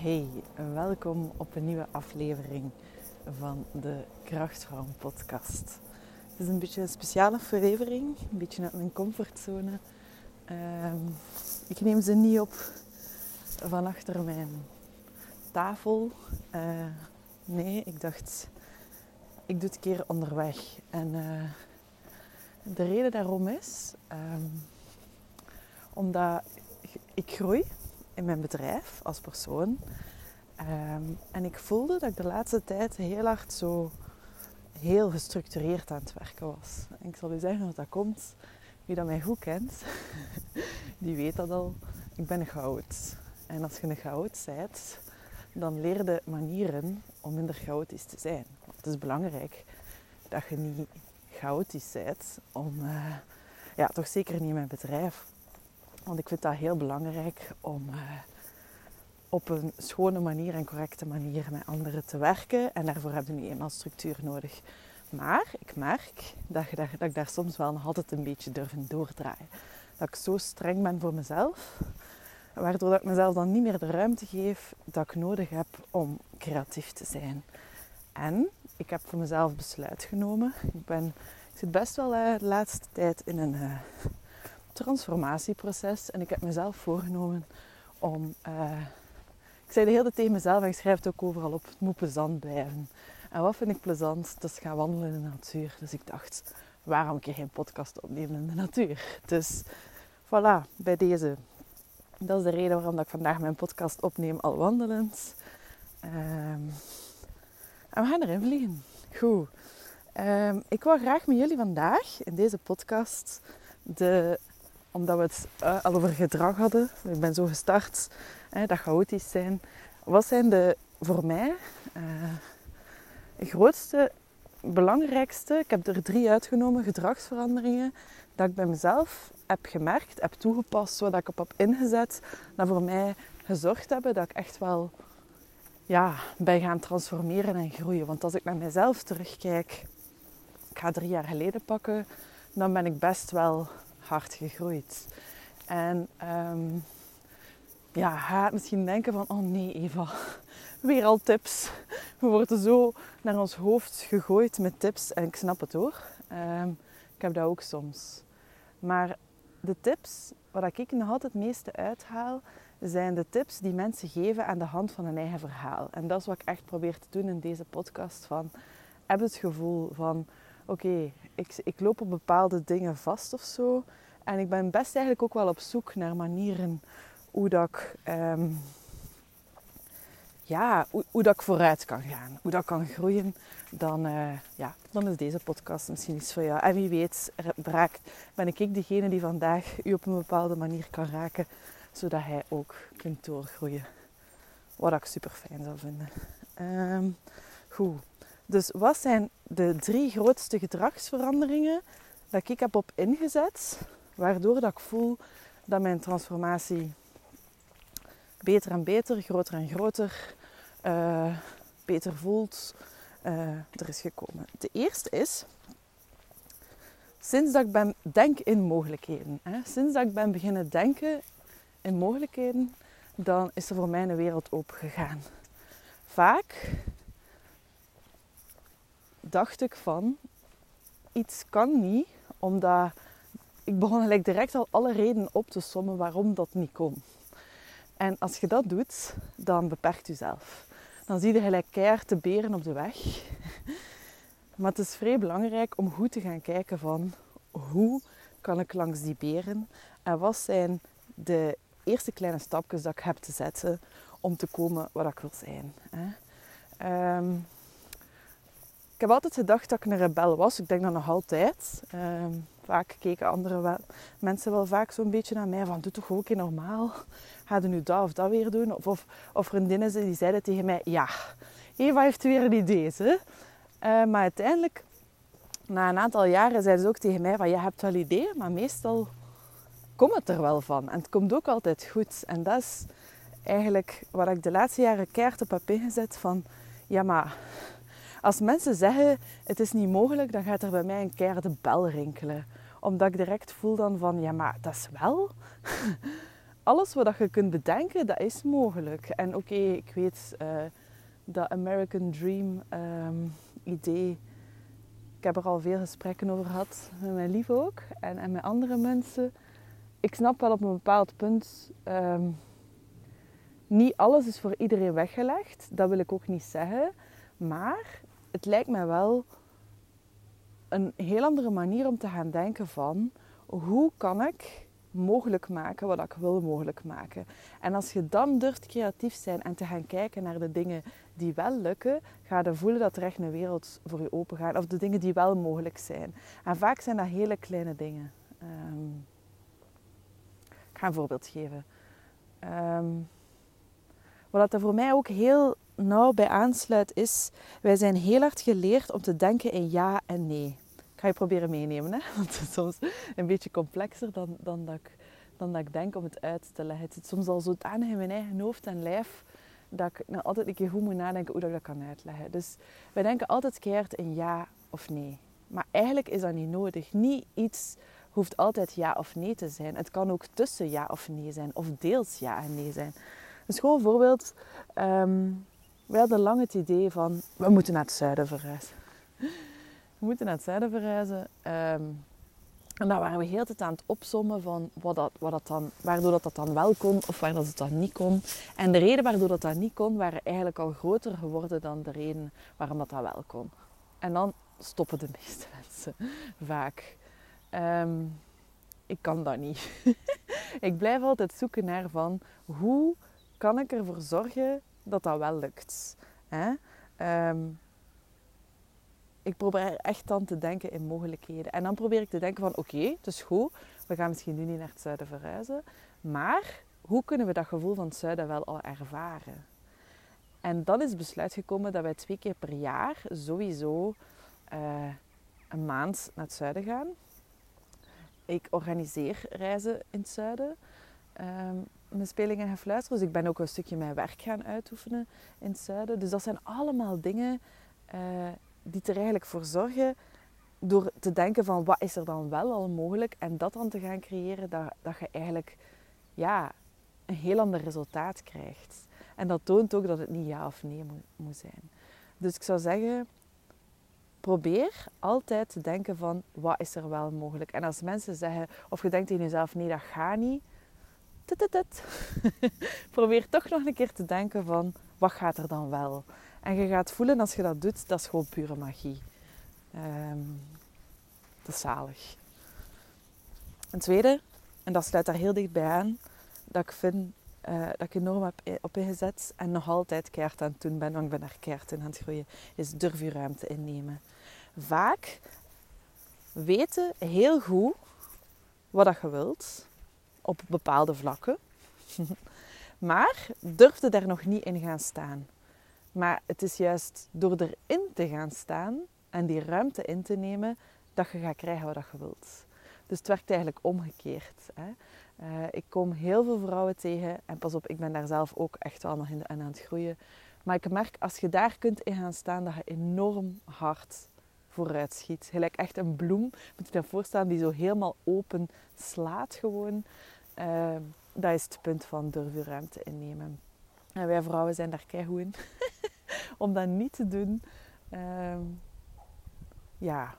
Hey, welkom op een nieuwe aflevering van de Krachtvrouw podcast. Het is een beetje een speciale aflevering, een beetje uit mijn comfortzone. Ehm, ik neem ze niet op van achter mijn tafel. Uh, nee, ik dacht, ik doe het een keer onderweg. En uh, de reden daarom is, um, omdat ik groei in mijn bedrijf als persoon. Ehm, en ik voelde dat ik de laatste tijd heel hard zo heel gestructureerd aan het werken was. En ik zal u zeggen wat dat komt. Wie dat mij goed kent, die weet dat al. Ik ben een goud. En als je een goud bent, dan leer je manieren om minder chaotisch te zijn. Het is belangrijk dat je niet chaotisch bent om, uh, ja, toch zeker niet in mijn bedrijf, want ik vind dat heel belangrijk om uh, op een schone manier en correcte manier met anderen te werken. En daarvoor heb je nu eenmaal structuur nodig. Maar ik merk dat, je daar, dat ik daar soms wel nog altijd een beetje durf doordraaien. Dat ik zo streng ben voor mezelf. Waardoor ik mezelf dan niet meer de ruimte geef dat ik nodig heb om creatief te zijn. En ik heb voor mezelf besluit genomen. Ik, ben, ik zit best wel uh, de laatste tijd in een... Uh, transformatieproces. En ik heb mezelf voorgenomen om. Uh, ik zei de hele tijd mezelf, en ik schrijf het ook overal op: het moet plezant blijven. En wat vind ik plezant? Dat is gaan wandelen in de natuur. Dus ik dacht, waarom een keer geen podcast opnemen in de natuur? Dus voilà, bij deze. Dat is de reden waarom ik vandaag mijn podcast opneem, al wandelend. Um, en we gaan erin vliegen. Goed. Um, ik wil graag met jullie vandaag in deze podcast de omdat we het uh, al over gedrag hadden. Ik ben zo gestart, hè, dat chaotisch zijn. Wat zijn de, voor mij, uh, grootste, belangrijkste, ik heb er drie uitgenomen, gedragsveranderingen, dat ik bij mezelf heb gemerkt, heb toegepast, wat ik op heb ingezet, dat voor mij gezorgd hebben dat ik echt wel ja, ben gaan transformeren en groeien. Want als ik naar mezelf terugkijk, ik ga drie jaar geleden pakken, dan ben ik best wel hard gegroeid. En um, ja, gaat misschien denken van, oh nee Eva, weer al tips. We worden zo naar ons hoofd gegooid met tips. En ik snap het hoor. Um, ik heb dat ook soms. Maar de tips, wat ik nog altijd het meeste uithaal, zijn de tips die mensen geven aan de hand van een eigen verhaal. En dat is wat ik echt probeer te doen in deze podcast. Van, heb het gevoel van, oké, ik, ik loop op bepaalde dingen vast of zo. En ik ben best eigenlijk ook wel op zoek naar manieren hoe dat ik, ehm, ja, hoe, dat ik vooruit kan gaan. Hoe dat ik kan groeien. Dan, uh, ja, dan is deze podcast misschien iets voor jou. En wie weet raakt, ben ik degene die vandaag u op een bepaalde manier kan raken. Zodat hij ook kunt doorgroeien. Wat ik super fijn zou vinden. Um, goed. Dus wat zijn de drie grootste gedragsveranderingen dat ik heb op ingezet, waardoor dat ik voel dat mijn transformatie beter en beter, groter en groter, uh, beter voelt, uh, er is gekomen. De eerste is, sinds dat ik ben denk in mogelijkheden, hè, sinds dat ik ben beginnen denken in mogelijkheden, dan is er voor mij een wereld opengegaan. Vaak dacht ik van, iets kan niet omdat ik begon gelijk direct al alle redenen op te sommen waarom dat niet kon. En als je dat doet, dan beperkt je zelf. Dan zie je gelijk keihard te beren op de weg. Maar het is vrij belangrijk om goed te gaan kijken van hoe kan ik langs die beren en wat zijn de eerste kleine stapjes dat ik heb te zetten om te komen waar ik wil zijn. Um, ik heb altijd gedacht dat ik een rebel was. Ik denk dat nog altijd. Um, vaak keken andere mensen wel vaak zo'n beetje naar mij van doe toch ook in normaal. Ga je nu dat of dat weer doen? Of, of, of vriendinnen die zeiden tegen mij ja, Eva heeft weer een idee. Uh, maar uiteindelijk, na een aantal jaren, zeiden ze ook tegen mij van je hebt wel ideeën, maar meestal komt het er wel van. En het komt ook altijd goed. En dat is eigenlijk wat ik de laatste jaren keihard op heb ingezet van ja maar als mensen zeggen het is niet mogelijk, dan gaat er bij mij een keiharde bel rinkelen. Omdat ik direct voel dan van ja, maar dat is wel. alles wat je kunt bedenken, dat is mogelijk. En oké, ik weet uh, dat American Dream ehm, idee. Ik heb er al veel gesprekken over gehad, met mijn lief ook en, en met andere mensen. Ik snap wel op een bepaald punt. Ehm, niet alles is voor iedereen weggelegd, dat wil ik ook niet zeggen. Maar het lijkt mij wel een heel andere manier om te gaan denken van hoe kan ik mogelijk maken wat ik wil mogelijk maken. En als je dan durft creatief zijn en te gaan kijken naar de dingen die wel lukken, ga je voelen dat er echt een wereld voor je open gaat. Of de dingen die wel mogelijk zijn. En vaak zijn dat hele kleine dingen. Ehm, ik ga een voorbeeld geven. Um, wat er voor mij ook heel nauw bij aansluit is, wij zijn heel hard geleerd om te denken in ja en nee. Ik ga je proberen meenemen, hè? want het is soms een beetje complexer dan, dan, dat ik, dan dat ik denk om het uit te leggen. Het zit soms al zodanig in mijn eigen hoofd en lijf dat ik nou altijd een keer goed moet nadenken hoe dat ik dat kan uitleggen. Dus wij denken altijd keert in ja of nee. Maar eigenlijk is dat niet nodig. Niet iets hoeft altijd ja of nee te zijn. Het kan ook tussen ja of nee zijn, of deels ja en nee zijn. Dus gewoon voorbeeld. Um, we hadden lang het idee van, we moeten naar het zuiden verhuizen. We moeten naar het zuiden verhuizen. Ehm, en daar waren we heel tijd aan het opzommen van wat dat, wat dat dan, waardoor dat, dat dan wel kon of waar dat het dan niet kon. En de reden waardoor dat, dat niet kon, waren eigenlijk al groter geworden dan de reden waarom dat, dat wel kon. En dan stoppen de meeste mensen vaak. Ehm, ik kan dat niet. ik blijf altijd zoeken naar van hoe kan ik ervoor zorgen dat dat wel lukt. Hè? Ehm, ik probeer echt dan te denken in mogelijkheden. En dan probeer ik te denken van oké, het is goed, we gaan misschien nu niet naar het zuiden verhuizen. Maar hoe kunnen we dat gevoel van het zuiden wel al ervaren? En dan is het besluit gekomen dat wij twee keer per jaar sowieso uh, een maand naar het zuiden gaan. Ik organiseer reizen in het zuiden. Um, mijn spelingen gaan fluisteren. Dus ik ben ook een stukje mijn werk gaan uitoefenen in het zuiden. Dus dat zijn allemaal dingen uh, die er eigenlijk voor zorgen door te denken van wat is er dan wel al mogelijk en dat dan te gaan creëren, dat, dat je eigenlijk ja, een heel ander resultaat krijgt. En dat toont ook dat het niet ja of nee moet, moet zijn. Dus ik zou zeggen, probeer altijd te denken van wat is er wel mogelijk. En als mensen zeggen, of je denkt in jezelf nee dat gaat niet, probeer toch nog een keer te denken van wat gaat er dan wel. En je gaat voelen als je dat doet, dat is gewoon pure magie. Um, dat is zalig. Een tweede, en dat sluit daar heel dicht bij aan, dat ik vind uh, dat ik enorm heb op ingezet en nog altijd keert aan het doen ben, want ik ben daar keert in aan het groeien, is durf je ruimte innemen. Vaak weten heel goed wat dat je wilt, op bepaalde vlakken. maar durfde daar nog niet in gaan staan. Maar het is juist door erin te gaan staan en die ruimte in te nemen, dat je gaat krijgen wat je wilt. Dus het werkt eigenlijk omgekeerd. Hè. Uh, ik kom heel veel vrouwen tegen en pas op, ik ben daar zelf ook echt wel nog in aan het groeien. Maar ik merk als je daar kunt in gaan staan, dat je enorm hard vooruit schiet. Gelijk echt een bloem, moet je je voorstellen, die zo helemaal open slaat gewoon. Uh, dat is het punt van durf je ruimte innemen. En wij vrouwen zijn daar keigoed in. Om dat niet te doen, uh, ja,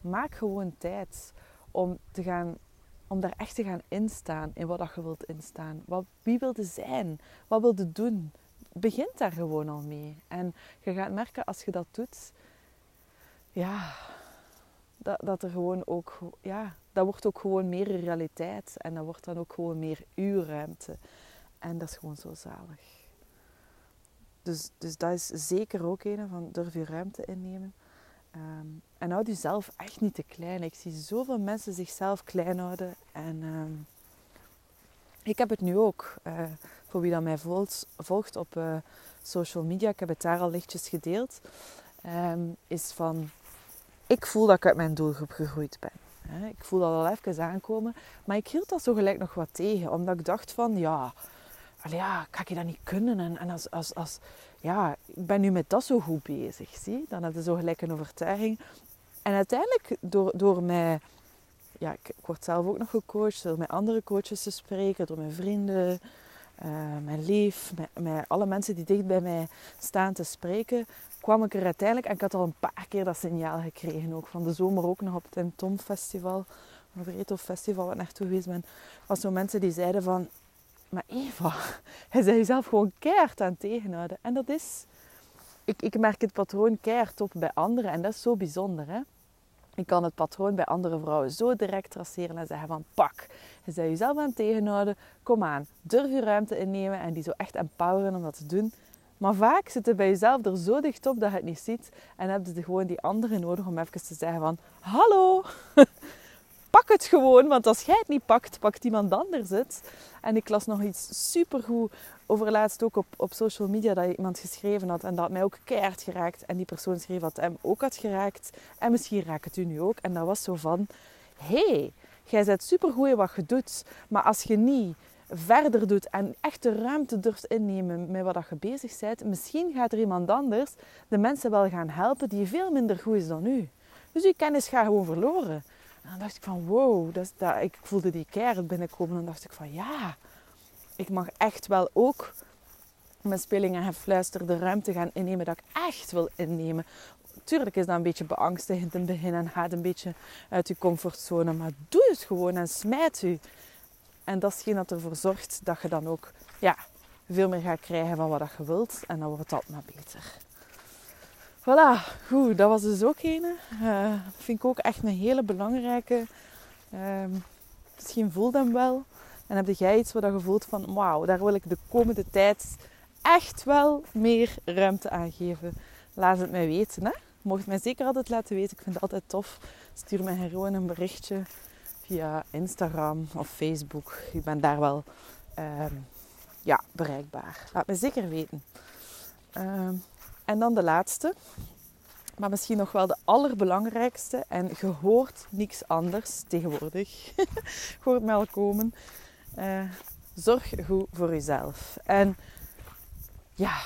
maak gewoon tijd om, te gaan, om daar echt te gaan instaan in wat je wilt instaan. Wat, wie wilde zijn? Wat wilde doen? Begin daar gewoon al mee. En je gaat merken als je dat doet, ja, dat, dat er gewoon ook, ja, dat wordt ook gewoon meer realiteit. En dat wordt dan ook gewoon meer uw ruimte. En dat is gewoon zo zalig. Dus, dus dat is zeker ook een van durf je ruimte innemen. Um, en houd jezelf echt niet te klein. Ik zie zoveel mensen zichzelf klein houden. En um, ik heb het nu ook. Uh, voor wie dat mij volgt, volgt op uh, social media, ik heb het daar al lichtjes gedeeld. Um, is van, ik voel dat ik uit mijn doelgroep gegroeid ben. Ik voel dat al even aankomen. Maar ik hield dat zo gelijk nog wat tegen. Omdat ik dacht van, ja, ja kan je dat niet kunnen? En, als, als, ja, ik ben nu met dat zo goed bezig. Zie? Dan heb je zo gelijk een overtuiging. En uiteindelijk, door, door mij ja, ik, ik, word zelf ook nog gecoacht door met andere coaches te spreken, door mijn vrienden, uh, mijn lief, met, alle mensen die dicht bij mij staan te spreken, kwam ik er uiteindelijk, en ik had al een paar keer dat signaal gekregen, ook van de zomer ook nog op het Tom Festival, of het Festival, waar ik naartoe geweest ben, was zo mensen die zeiden van, maar Eva, hij zei jezelf gewoon keihard aan tegenhouden. En dat is, ik, ik merk het patroon keihard op bij anderen en dat is zo bijzonder, hè. Ik kan het patroon bij andere vrouwen zo direct traceren en zeggen van pak, je zei jezelf aan tegenhouden, kom aan, durf je ruimte innemen en die zo echt empoweren om dat te doen. Maar vaak zit het bij jezelf er zo dicht op dat je het niet ziet en heb je gewoon die anderen nodig om even te zeggen van hallo, pak het gewoon, want als jij het niet pakt, pakt iemand anders het. En ik las nog iets supergoed over laatst ook op, op social media dat iemand geschreven had en dat mij ook keihard geraakt. En die persoon schreef dat hem ook had geraakt. En misschien raakt het u nu ook. En dat was zo van, hey, jij bent supergoed in wat je doet, maar als je niet verder doet en echt de ruimte durft innemen met wat je bezig bent, misschien gaat er iemand anders de mensen wel gaan helpen die veel minder goed is dan u. Dus je kennis gaat gewoon verloren. En dan dacht ik van wow, dat dat, ik voelde die keihard binnenkomen. En dan dacht ik van ja, ik mag echt wel ook mijn spelingen en fluister de ruimte gaan innemen dat ik echt wil innemen. Tuurlijk is dat een beetje beangstigend in het begin en gaat een beetje uit je comfortzone. Maar doe het gewoon en smijt u. En dat is geen dat ervoor zorgt dat je dan ook ja, veel meer gaat krijgen van wat je wilt. En dan wordt het maar beter. Voilà, goed, dat was dus ook een. Uh, vind ik ook echt een hele belangrijke. Uh, misschien voel hem wel. En heb jij iets wat je voelt van wauw, daar wil ik de komende tijd echt wel meer ruimte aan geven. Laat het mij weten. Hè? Mocht mij zeker altijd laten weten. Ik vind het altijd tof. Stuur mij gewoon een berichtje via Instagram of Facebook. Ik ben daar wel ehm, ja, bereikbaar. Laat me zeker weten. Ehm, en dan de laatste, maar misschien nog wel de allerbelangrijkste. En je hoort niks anders tegenwoordig. je hoort mij al komen. Uh, zorg goed voor jezelf. En ja,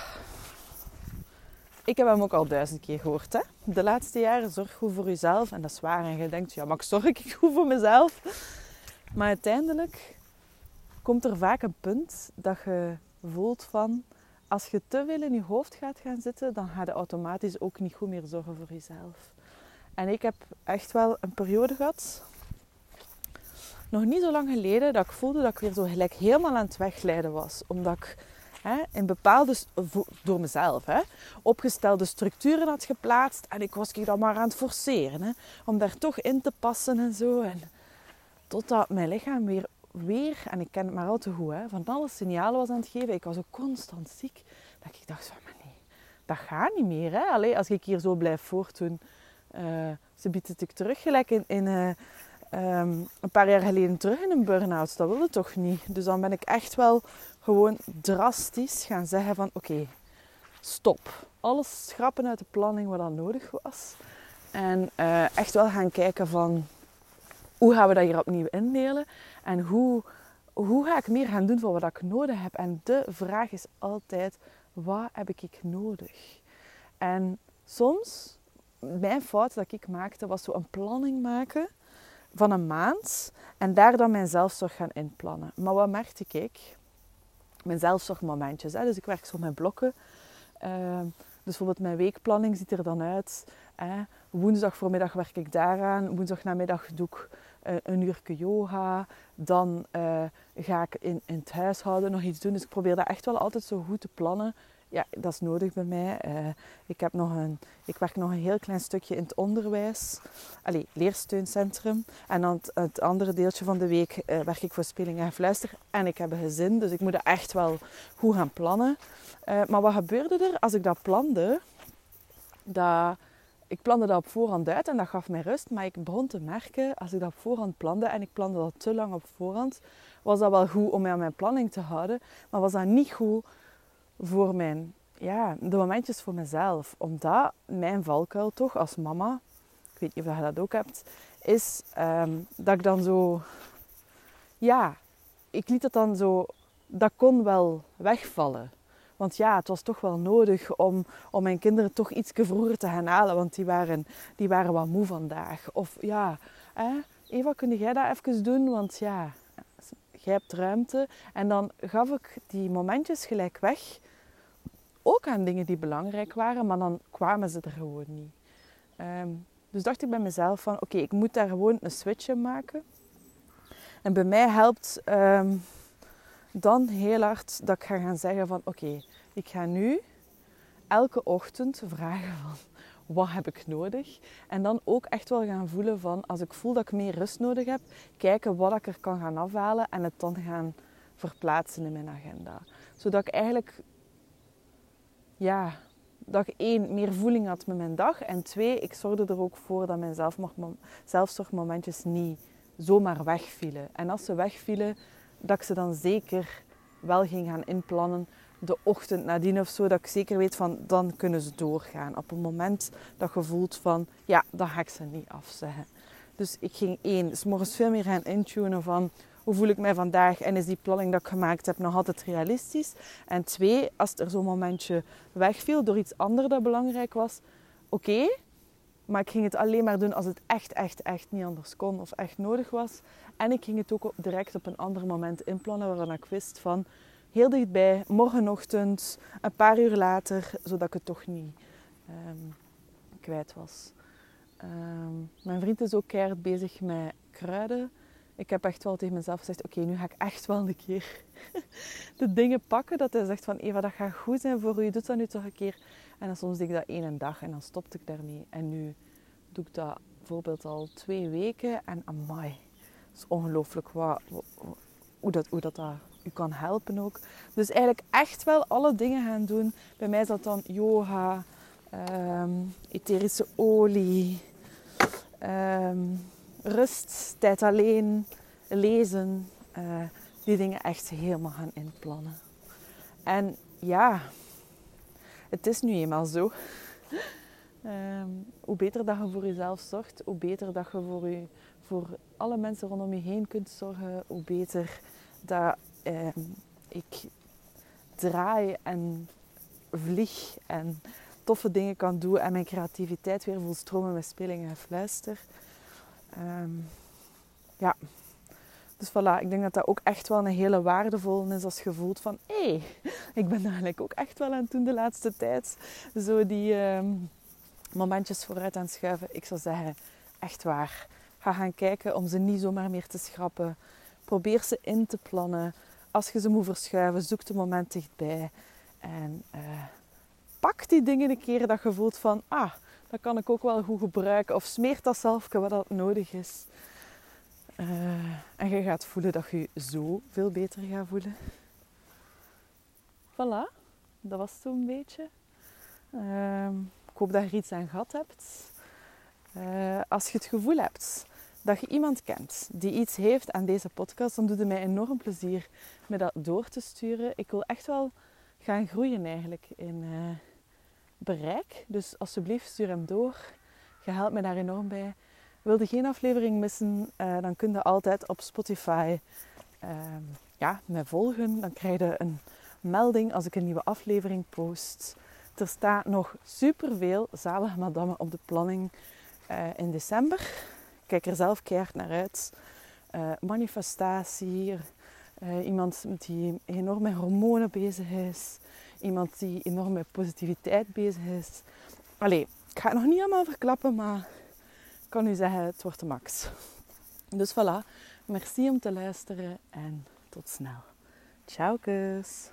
ik heb hem ook al duizend keer gehoord. Hè? De laatste jaren zorg goed voor jezelf. En dat is waar. En je denkt, ja, maar ik zorg ik goed voor mezelf? Maar uiteindelijk komt er vaak een punt dat je voelt van... Als je te veel in je hoofd gaat gaan zitten, dan ga je automatisch ook niet goed meer zorgen voor jezelf. En ik heb echt wel een periode gehad, nog niet zo lang geleden, dat ik voelde dat ik weer zo gelijk helemaal aan het wegleiden was. Omdat ik hè, in bepaalde, door mezelf, hè, opgestelde structuren had geplaatst. En ik was ik dan maar aan het forceren. Hè, om daar toch in te passen en zo. En totdat mijn lichaam weer, weer en ik ken het maar al te goed, hè, van alle signalen was aan het geven. Ik was ook constant ziek. Dat ik dacht, maar nee, dat gaat niet meer. Hè. Allee, als ik hier zo blijf voortdoen, uh, ze biedt het ik terug gelijk in... in uh, um, een paar jaar geleden terug in een burn-out. Dat wilde toch niet. Dus dan ben ik echt wel gewoon drastisch gaan zeggen van oké, stop. Alles schrappen uit de planning wat dan nodig was. En uh, echt wel gaan kijken van hoe gaan we dat hier opnieuw indelen. En hoe, hoe ga ik meer gaan doen voor wat ik nodig heb. En de vraag is altijd, wat heb ik nodig? En soms, mijn fout dat ik maakte, was zo een planning maken van een maand en daar dan mijn zelfzorg gaan inplannen. Maar wat merkte ik? Mijn zelfzorgmomentjes. Hè? Dus ik werk zo met blokken. Uh, dus bijvoorbeeld mijn weekplanning ziet er dan uit. Hè? Woensdag voormiddag werk ik daaraan. Woensdag namiddag doe ik uh, een uur yoga. Dan uh, ga ik in, in het huishouden nog iets doen. Dus ik probeer dat echt wel altijd zo goed te plannen ja, dat is nodig bij mij. Uh, ik, heb nog een, ik werk nog een heel klein stukje in het onderwijs. Allee, leersteuncentrum. En dan het, andere deeltje van de week uh, werk ik voor Speling en Fluister. En ik heb een gezin, dus ik moet dat echt wel goed gaan plannen. Uh, maar wat gebeurde er als ik dat plande? Dat, ik plande dat op voorhand uit en dat gaf mij rust. Maar ik begon te merken, als ik dat op voorhand plande... en ik plande dat te lang op voorhand... was dat wel goed om mij aan mijn planning te houden. Maar was dat niet goed voor mijn, ja, de momentjes voor mezelf. Omdat mijn valkuil toch als mama, ik weet niet of je dat ook hebt, is um, dat ik dan zo, ja, ik liet het dan zo, dat kon wel wegvallen. Want ja, het was toch wel nodig om, om mijn kinderen toch iets vroeger te gaan halen. Want die waren, die waren wat moe vandaag. Of ja, hè, Eva, kun jij dat even doen? Want ja, jij hebt ruimte. En dan gaf ik die momentjes gelijk weg. Ook aan dingen die belangrijk waren, maar dan kwamen ze er gewoon niet. Ehm, dus dacht ik bij mezelf van, oké, ik moet daar gewoon een switch in maken. En bij mij helpt ehm, dan heel hard dat ik ga gaan zeggen van, oké, ik ga nu elke ochtend vragen van, wat heb ik nodig? En dan ook echt wel gaan voelen van, als ik voel dat ik meer rust nodig heb, kijken wat ik er kan gaan afhalen en het dan gaan verplaatsen in mijn agenda. Zodat ik eigenlijk, ja, dat ik één, meer voeling had met mijn dag. En twee, ik zorgde er ook voor dat mijn zelfzorgmomentjes niet zomaar wegvielen. En als ze wegvielen, dat ik ze dan zeker wel ging gaan inplannen de ochtend nadien of zo, dat ik zeker weet van dan kunnen ze doorgaan. Op het moment dat je voelt van ja, dan ga ik ze niet afzeggen. Dus ik ging één, s morgens veel meer gaan intunen van hoe voel ik mij vandaag en is die planning dat ik gemaakt heb nog altijd realistisch. En twee, als er zo'n momentje wegviel door iets anders dat belangrijk was, oké, maar ik ging het alleen maar doen als het echt, echt, echt niet anders kon of echt nodig was. En ik ging het ook direct op een ander moment inplannen waarvan ik wist van heel dichtbij, morgenochtend, een paar uur later, zodat ik het toch niet um, kwijt was. Um, mijn vriend is ook keihard bezig met kruiden. Ik heb echt wel tegen mezelf gezegd: Oké, nu ga ik echt wel een keer de dingen pakken. Dat hij zegt van Eva, dat gaat goed zijn voor u. Doe dat nu toch een keer. En dan soms deed ik dat één dag en dan stopte ik daarmee. En nu doe ik dat bijvoorbeeld al twee weken. En amai, het is ongelooflijk wat, hoe, dat, hoe dat daar u kan helpen ook. Dus eigenlijk echt wel alle dingen gaan doen. Bij mij is dat dan yoga, um, etherische olie, um, rust, tijd alleen, lezen. Uh, die dingen echt helemaal gaan inplannen. En ja, het is nu eenmaal zo. Um, hoe beter dat je voor jezelf zorgt, hoe beter dat je voor, je, voor alle mensen rondom je heen kunt zorgen, hoe beter dat uh, ik draai en vlieg en toffe dingen kan doen en mijn creativiteit weer voel stromen met spelingen en fluister. Um, ja, dus voilà, ik denk dat dat ook echt wel een hele waardevolle is als je voelt van hé, hey, ik ben eigenlijk ook echt wel aan het doen de laatste tijd. Zo die um, momentjes vooruit aan het schuiven. Ik zou zeggen, echt waar. Ga gaan kijken om ze niet zomaar meer te schrappen. Probeer ze in te plannen. Als je ze moet verschuiven, zoek de moment dichtbij. En uh, pak die dingen een keer dat je voelt van, ah, dat kan ik ook wel goed gebruiken. Of smeert dat zelf wat dat nodig is. Uh, en je gaat voelen dat je zo veel beter gaat voelen. Voilà, dat was zo'n beetje. Uh, ik hoop dat je er iets aan gehad hebt. Uh, als je het gevoel hebt dat je iemand kent die iets heeft aan deze podcast, dan doet het mij enorm plezier me dat door te sturen. Ik wil echt wel gaan groeien eigenlijk in uh, bereik. Dus alsjeblieft stuur hem door. Je helpt me daar enorm bij. Wil je geen aflevering missen, uh, dan kun je altijd op Spotify uh, ja, mij volgen. Dan krijg je een melding als ik een nieuwe aflevering post. Er staat nog superveel zalige madammen op de planning uh, in december kijk er zelf keihard naar uit. Uh, manifestatie, uh, iemand die enorm met hormonen bezig is. Iemand die enorm met positiviteit bezig is. Allee, ik ga het nog niet allemaal verklappen, maar ik kan u zeggen, het wordt de max. Dus voilà, merci om te luisteren en tot snel. Ciao kus!